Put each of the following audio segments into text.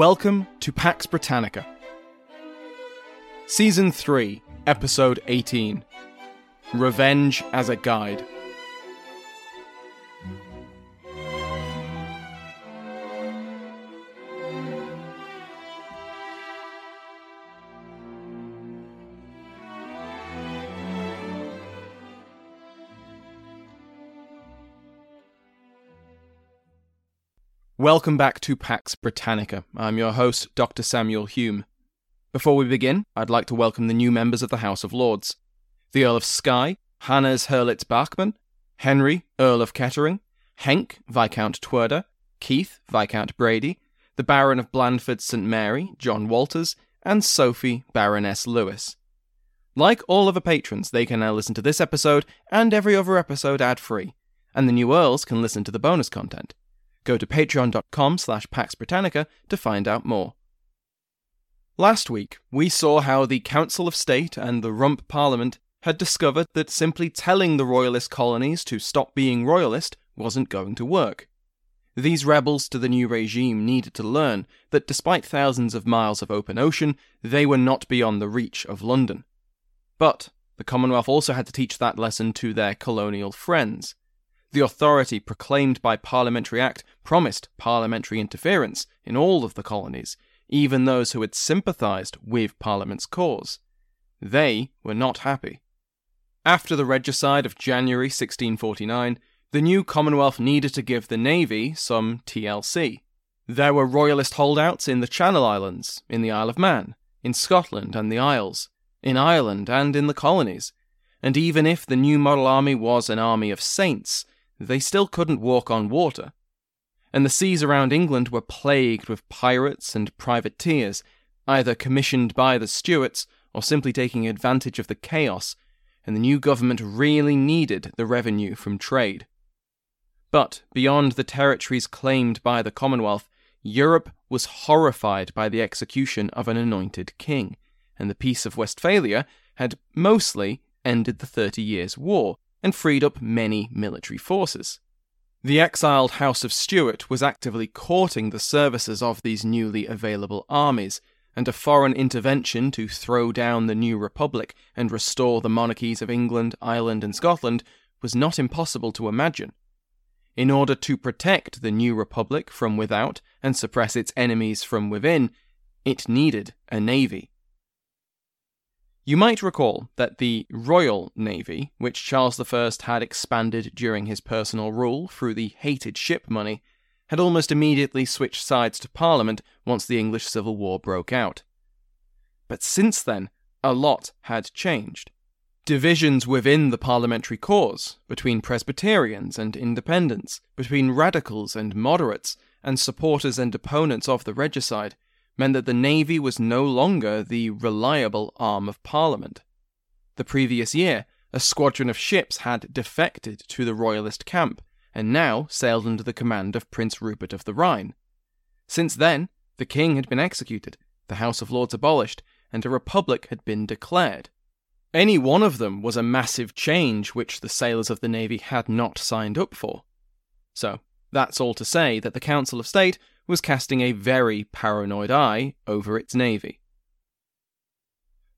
Welcome to Pax Britannica. Season 3, Episode 18 Revenge as a Guide. Welcome back to Pax Britannica. I'm your host, Dr. Samuel Hume. Before we begin, I'd like to welcome the new members of the House of Lords the Earl of Skye, Hannes Herlitz Bachmann, Henry, Earl of Kettering, Henk, Viscount Twerder, Keith, Viscount Brady, the Baron of Blandford St. Mary, John Walters, and Sophie, Baroness Lewis. Like all other patrons, they can now listen to this episode and every other episode ad-free, and the new Earls can listen to the bonus content. Go to patreon.com slash Pax Britannica to find out more. Last week, we saw how the Council of State and the Rump Parliament had discovered that simply telling the royalist colonies to stop being royalist wasn't going to work. These rebels to the new regime needed to learn that despite thousands of miles of open ocean, they were not beyond the reach of London. But the Commonwealth also had to teach that lesson to their colonial friends. The authority proclaimed by Parliamentary Act promised parliamentary interference in all of the colonies, even those who had sympathised with Parliament's cause. They were not happy. After the regicide of January 1649, the new Commonwealth needed to give the Navy some TLC. There were royalist holdouts in the Channel Islands, in the Isle of Man, in Scotland and the Isles, in Ireland and in the colonies. And even if the new model army was an army of saints, they still couldn't walk on water. And the seas around England were plagued with pirates and privateers, either commissioned by the Stuarts or simply taking advantage of the chaos, and the new government really needed the revenue from trade. But beyond the territories claimed by the Commonwealth, Europe was horrified by the execution of an anointed king, and the Peace of Westphalia had mostly ended the Thirty Years' War, and freed up many military forces. The exiled House of Stuart was actively courting the services of these newly available armies, and a foreign intervention to throw down the new republic and restore the monarchies of England, Ireland, and Scotland was not impossible to imagine. In order to protect the new republic from without and suppress its enemies from within, it needed a navy. You might recall that the Royal Navy, which Charles I had expanded during his personal rule through the hated ship money, had almost immediately switched sides to Parliament once the English Civil War broke out. But since then, a lot had changed. Divisions within the parliamentary cause, between Presbyterians and Independents, between radicals and moderates, and supporters and opponents of the regicide, meant that the Navy was no longer the reliable arm of Parliament. The previous year, a squadron of ships had defected to the Royalist camp, and now sailed under the command of Prince Rupert of the Rhine. Since then, the king had been executed, the House of Lords abolished, and a republic had been declared. Any one of them was a massive change which the sailors of the Navy had not signed up for. So, that's all to say that the Council of State was casting a very paranoid eye over its navy.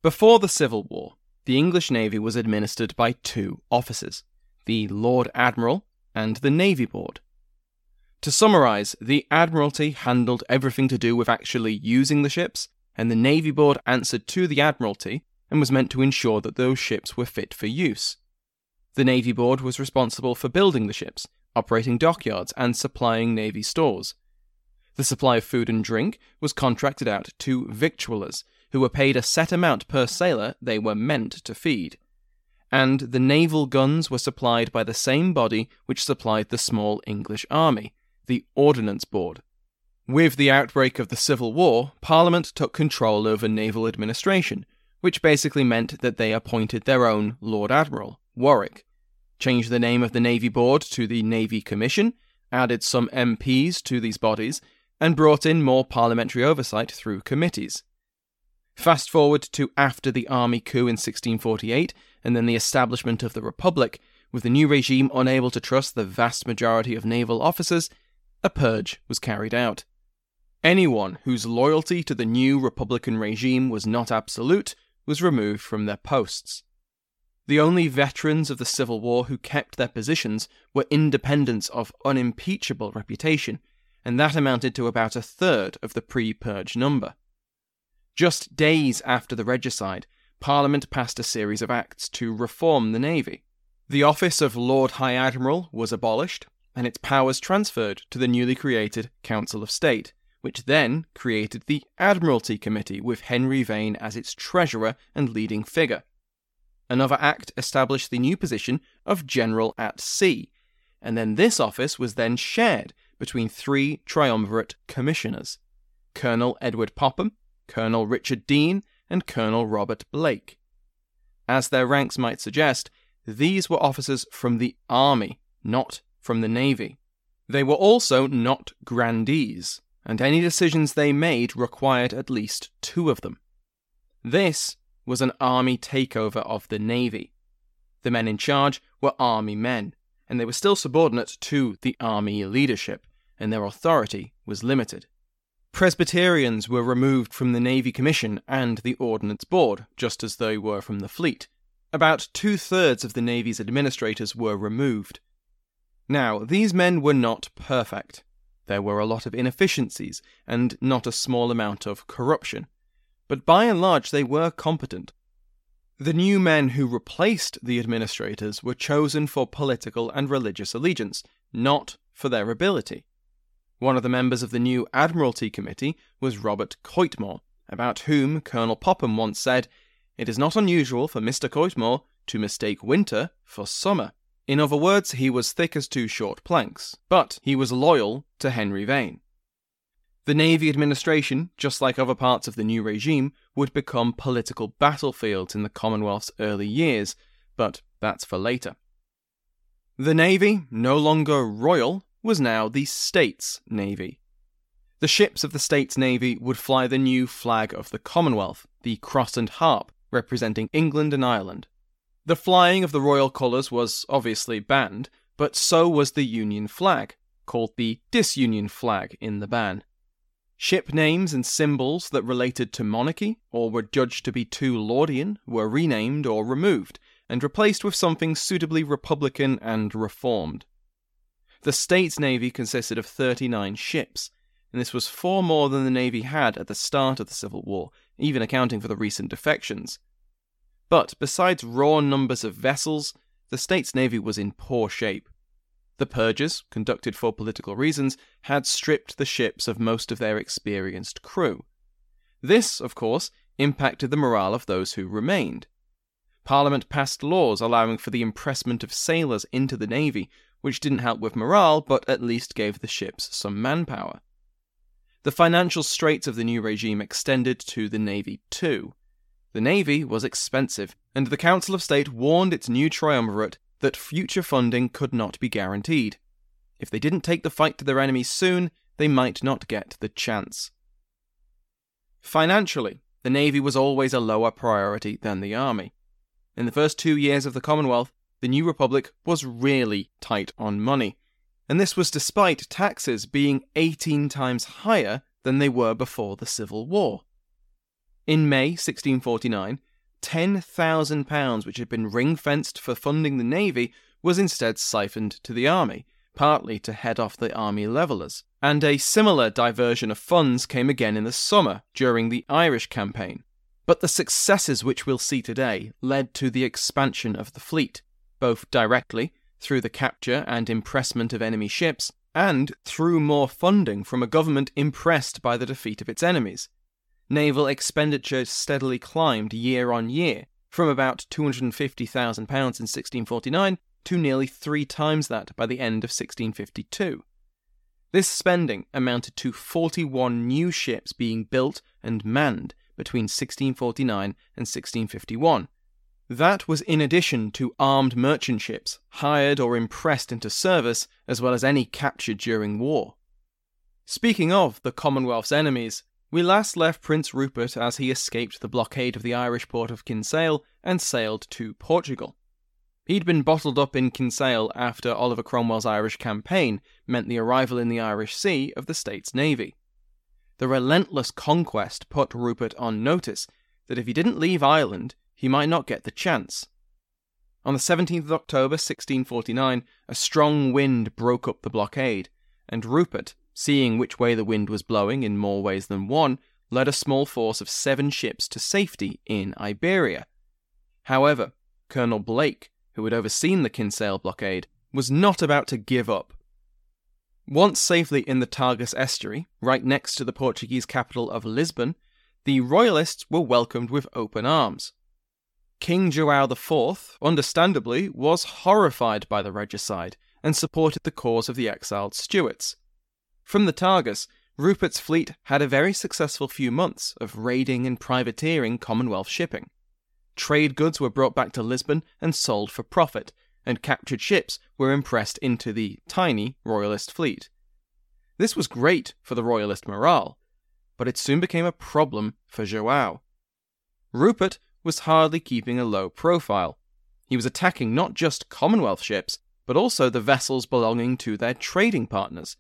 Before the Civil War, the English Navy was administered by two officers the Lord Admiral and the Navy Board. To summarise, the Admiralty handled everything to do with actually using the ships, and the Navy Board answered to the Admiralty and was meant to ensure that those ships were fit for use. The Navy Board was responsible for building the ships, operating dockyards, and supplying Navy stores. The supply of food and drink was contracted out to victuallers, who were paid a set amount per sailor they were meant to feed. And the naval guns were supplied by the same body which supplied the small English army, the Ordnance Board. With the outbreak of the Civil War, Parliament took control over naval administration, which basically meant that they appointed their own Lord Admiral, Warwick, changed the name of the Navy Board to the Navy Commission, added some MPs to these bodies, and brought in more parliamentary oversight through committees. Fast forward to after the army coup in 1648 and then the establishment of the Republic, with the new regime unable to trust the vast majority of naval officers, a purge was carried out. Anyone whose loyalty to the new Republican regime was not absolute was removed from their posts. The only veterans of the Civil War who kept their positions were independents of unimpeachable reputation, and that amounted to about a third of the pre purge number. Just days after the regicide, Parliament passed a series of acts to reform the Navy. The office of Lord High Admiral was abolished, and its powers transferred to the newly created Council of State, which then created the Admiralty Committee with Henry Vane as its treasurer and leading figure. Another act established the new position of General at Sea, and then this office was then shared between three triumvirate commissioners Colonel Edward Popham, Colonel Richard Deane, and Colonel Robert Blake. As their ranks might suggest, these were officers from the Army, not from the Navy. They were also not grandees, and any decisions they made required at least two of them. This was an army takeover of the Navy. The men in charge were army men, and they were still subordinate to the army leadership, and their authority was limited. Presbyterians were removed from the Navy Commission and the Ordnance Board, just as they were from the fleet. About two thirds of the Navy's administrators were removed. Now, these men were not perfect. There were a lot of inefficiencies and not a small amount of corruption, but by and large they were competent. The new men who replaced the administrators were chosen for political and religious allegiance, not for their ability. One of the members of the new Admiralty Committee was Robert Coitmore, about whom Colonel Popham once said, It is not unusual for Mr. Coitmore to mistake winter for summer. In other words, he was thick as two short planks, but he was loyal to Henry Vane. The Navy administration, just like other parts of the new regime, would become political battlefields in the Commonwealth's early years, but that's for later. The Navy, no longer royal, was now the States Navy. The ships of the States Navy would fly the new flag of the Commonwealth, the Cross and Harp, representing England and Ireland. The flying of the royal colours was obviously banned, but so was the Union flag, called the disunion flag in the ban. Ship names and symbols that related to monarchy or were judged to be too Laudian were renamed or removed and replaced with something suitably Republican and reformed. The States Navy consisted of 39 ships, and this was four more than the Navy had at the start of the Civil War, even accounting for the recent defections. But besides raw numbers of vessels, the States Navy was in poor shape. The purges, conducted for political reasons, had stripped the ships of most of their experienced crew. This, of course, impacted the morale of those who remained. Parliament passed laws allowing for the impressment of sailors into the navy, which didn't help with morale, but at least gave the ships some manpower. The financial straits of the new regime extended to the navy too. The navy was expensive, and the Council of State warned its new triumvirate that future funding could not be guaranteed. If they didn't take the fight to their enemies soon, they might not get the chance. Financially, the Navy was always a lower priority than the Army. In the first two years of the Commonwealth, the new Republic was really tight on money. and this was despite taxes being 18 times higher than they were before the Civil War. In May 1649, £10,000, which had been ring fenced for funding the navy, was instead siphoned to the army, partly to head off the army levellers. And a similar diversion of funds came again in the summer during the Irish campaign. But the successes which we'll see today led to the expansion of the fleet, both directly through the capture and impressment of enemy ships, and through more funding from a government impressed by the defeat of its enemies. Naval expenditure steadily climbed year on year, from about £250,000 in 1649 to nearly three times that by the end of 1652. This spending amounted to 41 new ships being built and manned between 1649 and 1651. That was in addition to armed merchant ships hired or impressed into service, as well as any captured during war. Speaking of the Commonwealth's enemies, we last left Prince Rupert as he escaped the blockade of the Irish port of Kinsale and sailed to Portugal. He'd been bottled up in Kinsale after Oliver Cromwell's Irish campaign meant the arrival in the Irish Sea of the state's navy. The relentless conquest put Rupert on notice that if he didn't leave Ireland, he might not get the chance. On the 17th of October 1649, a strong wind broke up the blockade, and Rupert, seeing which way the wind was blowing in more ways than one, led a small force of seven ships to safety in Iberia. However, Colonel Blake, who had overseen the Kinsale blockade, was not about to give up. Once safely in the Tagus estuary, right next to the Portuguese capital of Lisbon, the Royalists were welcomed with open arms. King João IV, understandably, was horrified by the regicide and supported the cause of the exiled Stuarts. From the Tagus, Rupert's fleet had a very successful few months of raiding and privateering Commonwealth shipping. Trade goods were brought back to Lisbon and sold for profit, and captured ships were impressed into the tiny Royalist fleet. This was great for the Royalist morale, but it soon became a problem for João. Rupert was hardly keeping a low profile. He was attacking not just Commonwealth ships, but also the vessels belonging to their trading partners.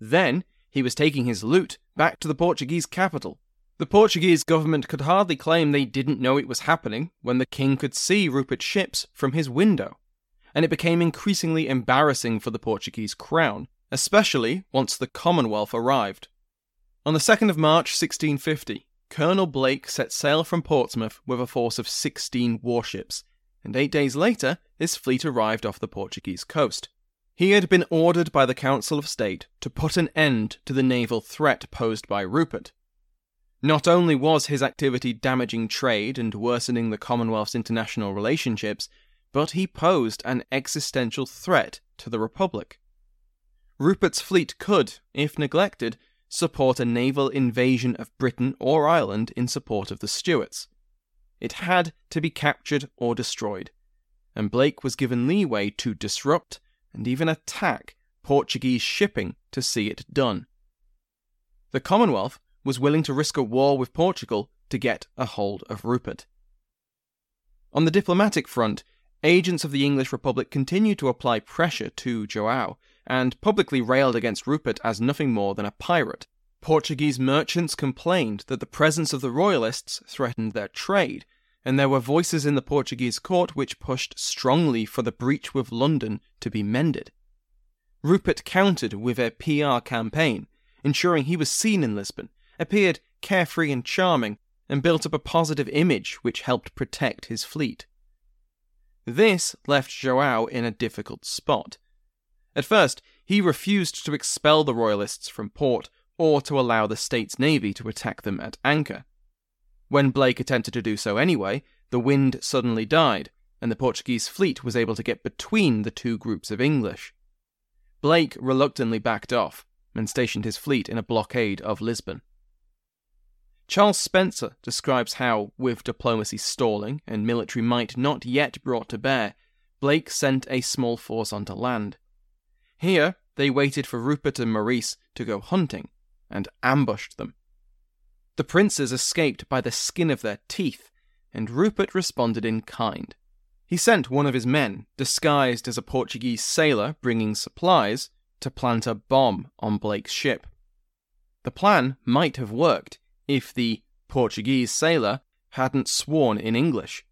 Then he was taking his loot back to the Portuguese capital, the Portuguese government could hardly claim they didn't know it was happening when the king could see Rupert's ships from his window, and it became increasingly embarrassing for the Portuguese crown, especially once the Commonwealth arrived. On the 2nd of March 1650, Colonel Blake set sail from Portsmouth with a force of 16 warships, and eight days later his fleet arrived off the Portuguese coast. He had been ordered by the Council of State to put an end to the naval threat posed by Rupert, not only was his activity damaging trade and worsening the Commonwealth's international relationships, but he posed an existential threat to the Republic. Rupert's fleet could, if neglected, support a naval invasion of Britain or Ireland in support of the Stuarts. It had to be captured or destroyed, and Blake was given leeway to disrupt and even attack Portuguese shipping to see it done. The Commonwealth was willing to risk a war with Portugal to get a hold of Rupert. On the diplomatic front, agents of the English Republic continued to apply pressure to João and publicly railed against Rupert as nothing more than a pirate. Portuguese merchants complained that the presence of the Royalists threatened their trade, and there were voices in the Portuguese court which pushed strongly for the breach with London to be mended. Rupert countered with a PR campaign, ensuring he was seen in Lisbon appeared carefree and charming, and built up a positive image which helped protect his fleet. This left João in a difficult spot. At first, he refused to expel the Royalists from port or to allow the state's navy to attack them at anchor. When Blake attempted to do so anyway, the wind suddenly died, and the Portuguese fleet was able to get between the two groups of English. Blake reluctantly backed off and stationed his fleet in a blockade of Lisbon. Charles Spencer describes how, with diplomacy stalling and military might not yet brought to bear, Blake sent a small force onto land. Here, they waited for Rupert and Maurice to go hunting, and ambushed them. The princes escaped by the skin of their teeth, and Rupert responded in kind. He sent one of his men, disguised as a Portuguese sailor bringing supplies, to plant a bomb on Blake's ship. The plan might have worked if the Portuguese sailor hadn't sworn in English.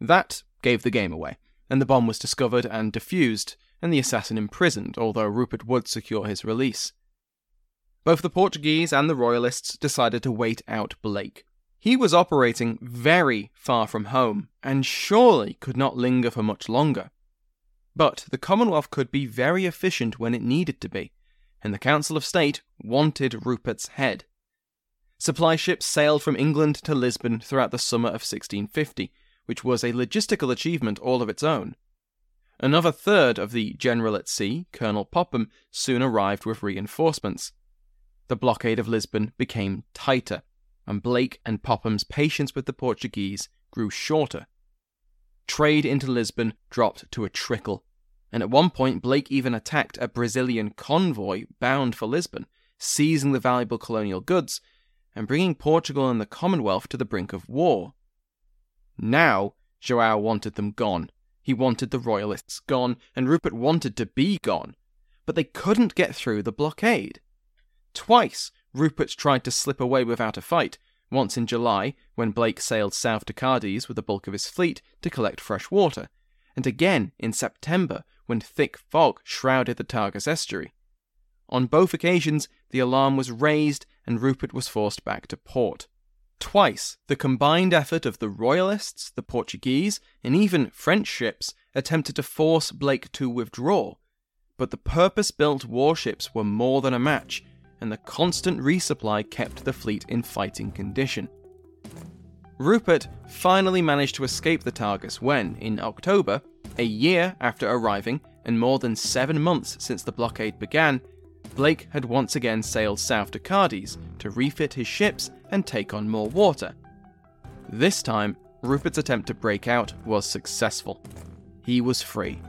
That gave the game away, and the bomb was discovered and defused, and the assassin imprisoned, although Rupert would secure his release. Both the Portuguese and the Royalists decided to wait out Blake. He was operating very far from home, and surely could not linger for much longer. But the Commonwealth could be very efficient when it needed to be, and the Council of State wanted Rupert's head. Supply ships sailed from England to Lisbon throughout the summer of 1650, which was a logistical achievement all of its own. Another third of the general at sea, Colonel Popham, soon arrived with reinforcements. The blockade of Lisbon became tighter, and Blake and Popham's patience with the Portuguese grew shorter. Trade into Lisbon dropped to a trickle, and at one point Blake even attacked a Brazilian convoy bound for Lisbon, seizing the valuable colonial goods and bringing Portugal and the Commonwealth to the brink of war. Now, Joao wanted them gone. He wanted the Royalists gone, and Rupert wanted to be gone. But they couldn't get through the blockade. Twice, Rupert tried to slip away without a fight, once in July, when Blake sailed south to Cadiz with the bulk of his fleet to collect fresh water, and again in September, when thick fog shrouded the Tagus estuary. On both occasions, the alarm was raised and Rupert was forced back to port. Twice, the combined effort of the Royalists, the Portuguese, and even French ships attempted to force Blake to withdraw, but the purpose built warships were more than a match, and the constant resupply kept the fleet in fighting condition. Rupert finally managed to escape the Tagus when, in October, a year after arriving and more than seven months since the blockade began, Blake had once again sailed south to Cadiz to refit his ships and take on more water. This time, Rupert's attempt to break out was successful. He was free.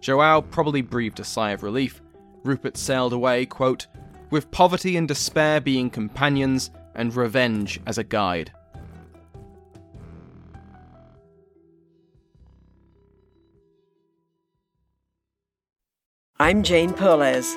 Joao probably breathed a sigh of relief. Rupert sailed away, quote, with poverty and despair being companions and revenge as a guide. I'm Jane Perlez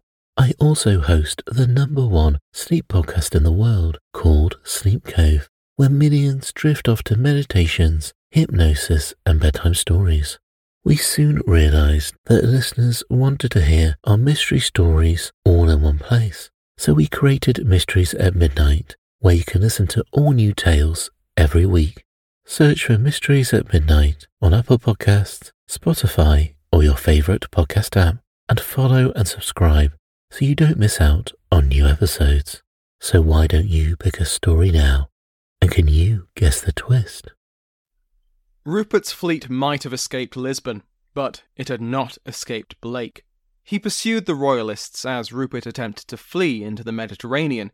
I also host the number one sleep podcast in the world called Sleep Cove, where millions drift off to meditations, hypnosis, and bedtime stories. We soon realized that listeners wanted to hear our mystery stories all in one place. So we created Mysteries at Midnight, where you can listen to all new tales every week. Search for Mysteries at Midnight on Apple Podcasts, Spotify, or your favorite podcast app, and follow and subscribe so you don't miss out on new episodes. So why don't you pick a story now? And can you guess the twist? Rupert's fleet might have escaped Lisbon, but it had not escaped Blake. He pursued the Royalists as Rupert attempted to flee into the Mediterranean.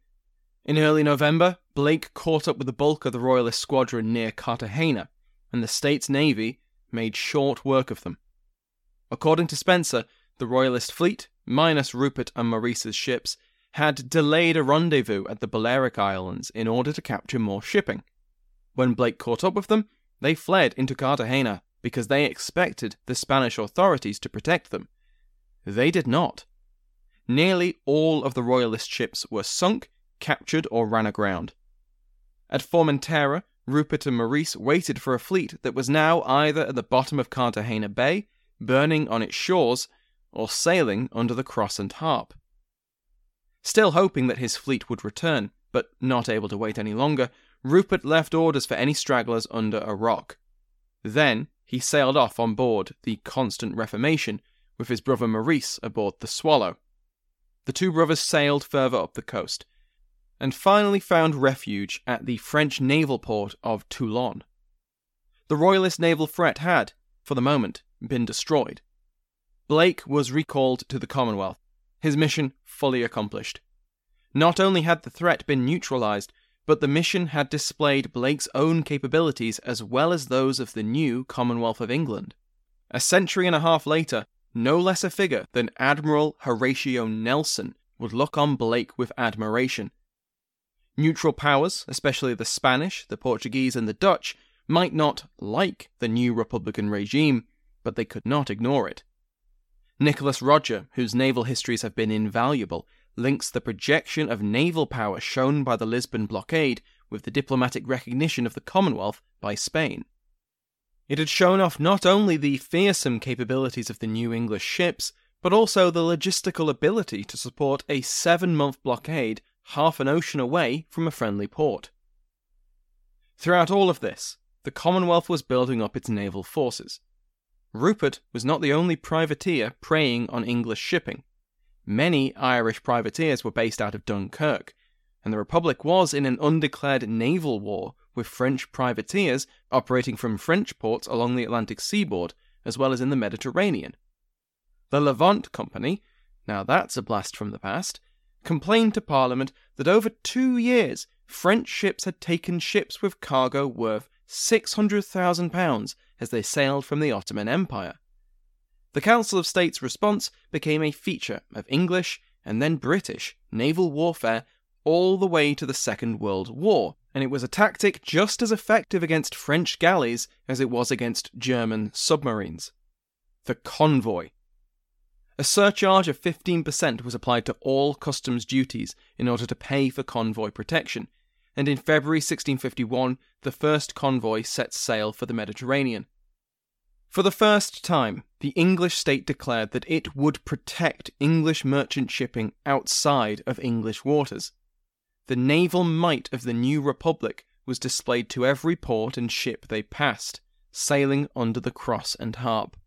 In early November, Blake caught up with the bulk of the Royalist squadron near Cartagena, and the state's navy made short work of them. According to Spencer, the Royalist fleet minus Rupert and Maurice's ships, had delayed a rendezvous at the Balearic Islands in order to capture more shipping. When Blake caught up with them, they fled into Cartagena because they expected the Spanish authorities to protect them. They did not. Nearly all of the Royalist ships were sunk, captured, or ran aground. At Formentera, Rupert and Maurice waited for a fleet that was now either at the bottom of Cartagena Bay, burning on its shores, or sailing under the cross and harp. Still hoping that his fleet would return, but not able to wait any longer, Rupert left orders for any stragglers under a rock. Then he sailed off on board the Constant Reformation with his brother Maurice aboard the Swallow. The two brothers sailed further up the coast and finally found refuge at the French naval port of Toulon. The Royalist naval threat had, for the moment, been destroyed. Blake was recalled to the Commonwealth, his mission fully accomplished. Not only had the threat been neutralized, but the mission had displayed Blake's own capabilities as well as those of the new Commonwealth of England. A century and a half later, no less a figure than Admiral Horatio Nelson would look on Blake with admiration. Neutral powers, especially the Spanish, the Portuguese, and the Dutch, might not like the new Republican regime, but they could not ignore it. Nicholas Rodger, whose naval histories have been invaluable, links the projection of naval power shown by the Lisbon blockade with the diplomatic recognition of the Commonwealth by Spain. It had shown off not only the fearsome capabilities of the new English ships, but also the logistical ability to support a seven month blockade half an ocean away from a friendly port. Throughout all of this, the Commonwealth was building up its naval forces. Rupert was not the only privateer preying on English shipping. Many Irish privateers were based out of Dunkirk, and the Republic was in an undeclared naval war with French privateers operating from French ports along the Atlantic seaboard, as well as in the Mediterranean. The Levant Company, now that's a blast from the past, complained to Parliament that over two years French ships had taken ships with cargo worth £600,000 as they sailed from the Ottoman Empire. The Council of State's response became a feature of English and then British naval warfare all the way to the Second World War, and it was a tactic just as effective against French galleys as it was against German submarines. The convoy. A surcharge of 15% was applied to all customs duties in order to pay for convoy protection, and in February 1651, the first convoy set sail for the Mediterranean. For the first time, the English state declared that it would protect English merchant shipping outside of English waters. The naval might of the new republic was displayed to every port and ship they passed, sailing under the cross and harp.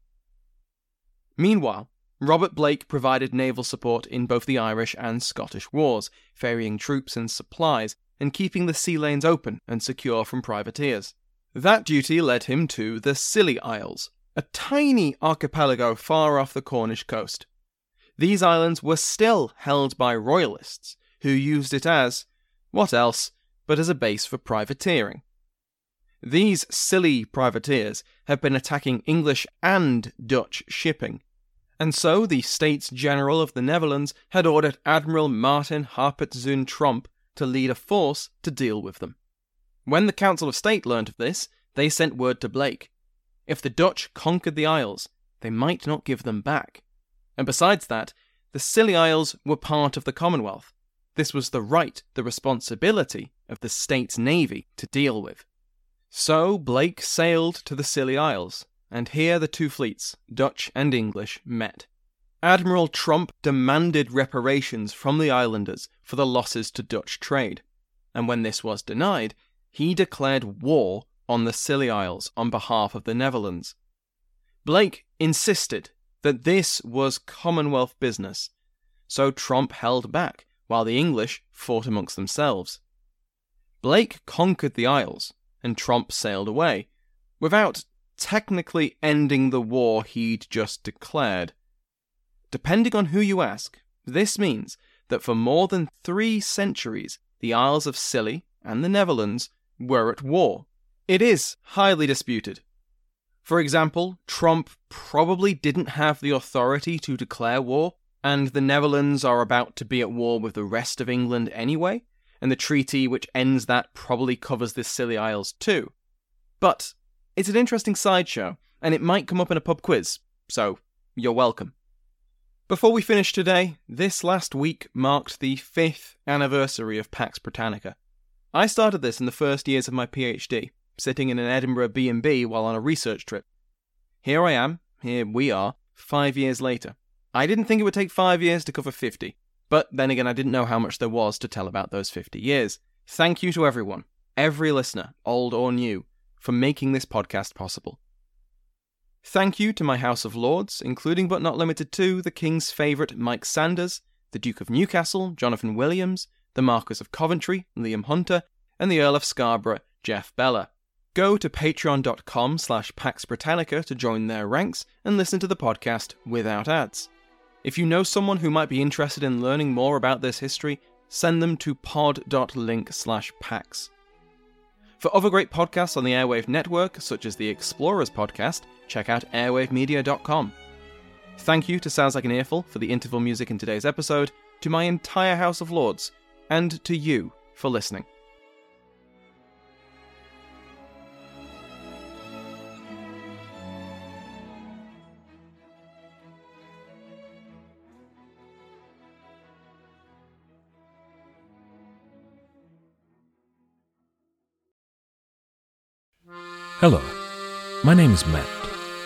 Meanwhile, Robert Blake provided naval support in both the Irish and Scottish wars, ferrying troops and supplies, and keeping the sea lanes open and secure from privateers. That duty led him to the Scilly Isles, a tiny archipelago far off the Cornish coast. These islands were still held by royalists, who used it as, what else, but as a base for privateering. These Scilly privateers have been attacking English and Dutch shipping, and so the States General of the Netherlands had ordered Admiral Martin Harpertszoon Tromp to lead a force to deal with them. When the Council of State learnt of this, they sent word to Blake. If the Dutch conquered the Isles, they might not give them back. And besides that, the Scilly Isles were part of the Commonwealth. This was the right, the responsibility of the state's navy to deal with. So Blake sailed to the Scilly Isles, and here the two fleets, Dutch and English, met. Admiral Tromp demanded reparations from the islanders for the losses to Dutch trade, and when this was denied, he declared war on the Scilly Isles on behalf of the Netherlands. Blake insisted that this was Commonwealth business, so Tromp held back while the English fought amongst themselves. Blake conquered the Isles, and Tromp sailed away, without technically ending the war he'd just declared. Depending on who you ask, this means that for more than three centuries the Isles of Scilly and the Netherlands were at war. It is highly disputed. For example, Tromp probably didn't have the authority to declare war, and the Netherlands are about to be at war with the rest of England anyway, and the treaty which ends that probably covers the Scilly Isles too. But it's an interesting sideshow, and it might come up in a pub quiz, so you're welcome. Before we finish today, this last week marked the fifth anniversary of Pax Britannica. I started this in the first years of my PhD, sitting in an Edinburgh B&B while on a research trip. Here I am, here we are, five years later. I didn't think it would take five years to cover 50, but then again, I didn't know how much there was to tell about those 50 years. Thank you to everyone, every listener, old or new, for making this podcast possible. Thank you to my House of Lords, including but not limited to the King's favourite Mike Sanders, the Duke of Newcastle, Jonathan Williams, the Marquis of Coventry, Liam Hunter, and the Earl of Scarborough, Jeff Bella. Go to patreon.com slash Pax Britannica to join their ranks and listen to the podcast without ads. If you know someone who might be interested in learning more about this history, send them to pod.link slash pax. For other great podcasts on the Airwave Network, such as the Explorers podcast, check out airwavemedia.com. Thank you to Sounds Like an Earful for the interval music in today's episode, to my entire House of Lords, and to you for listening. Hello, my name is Matt,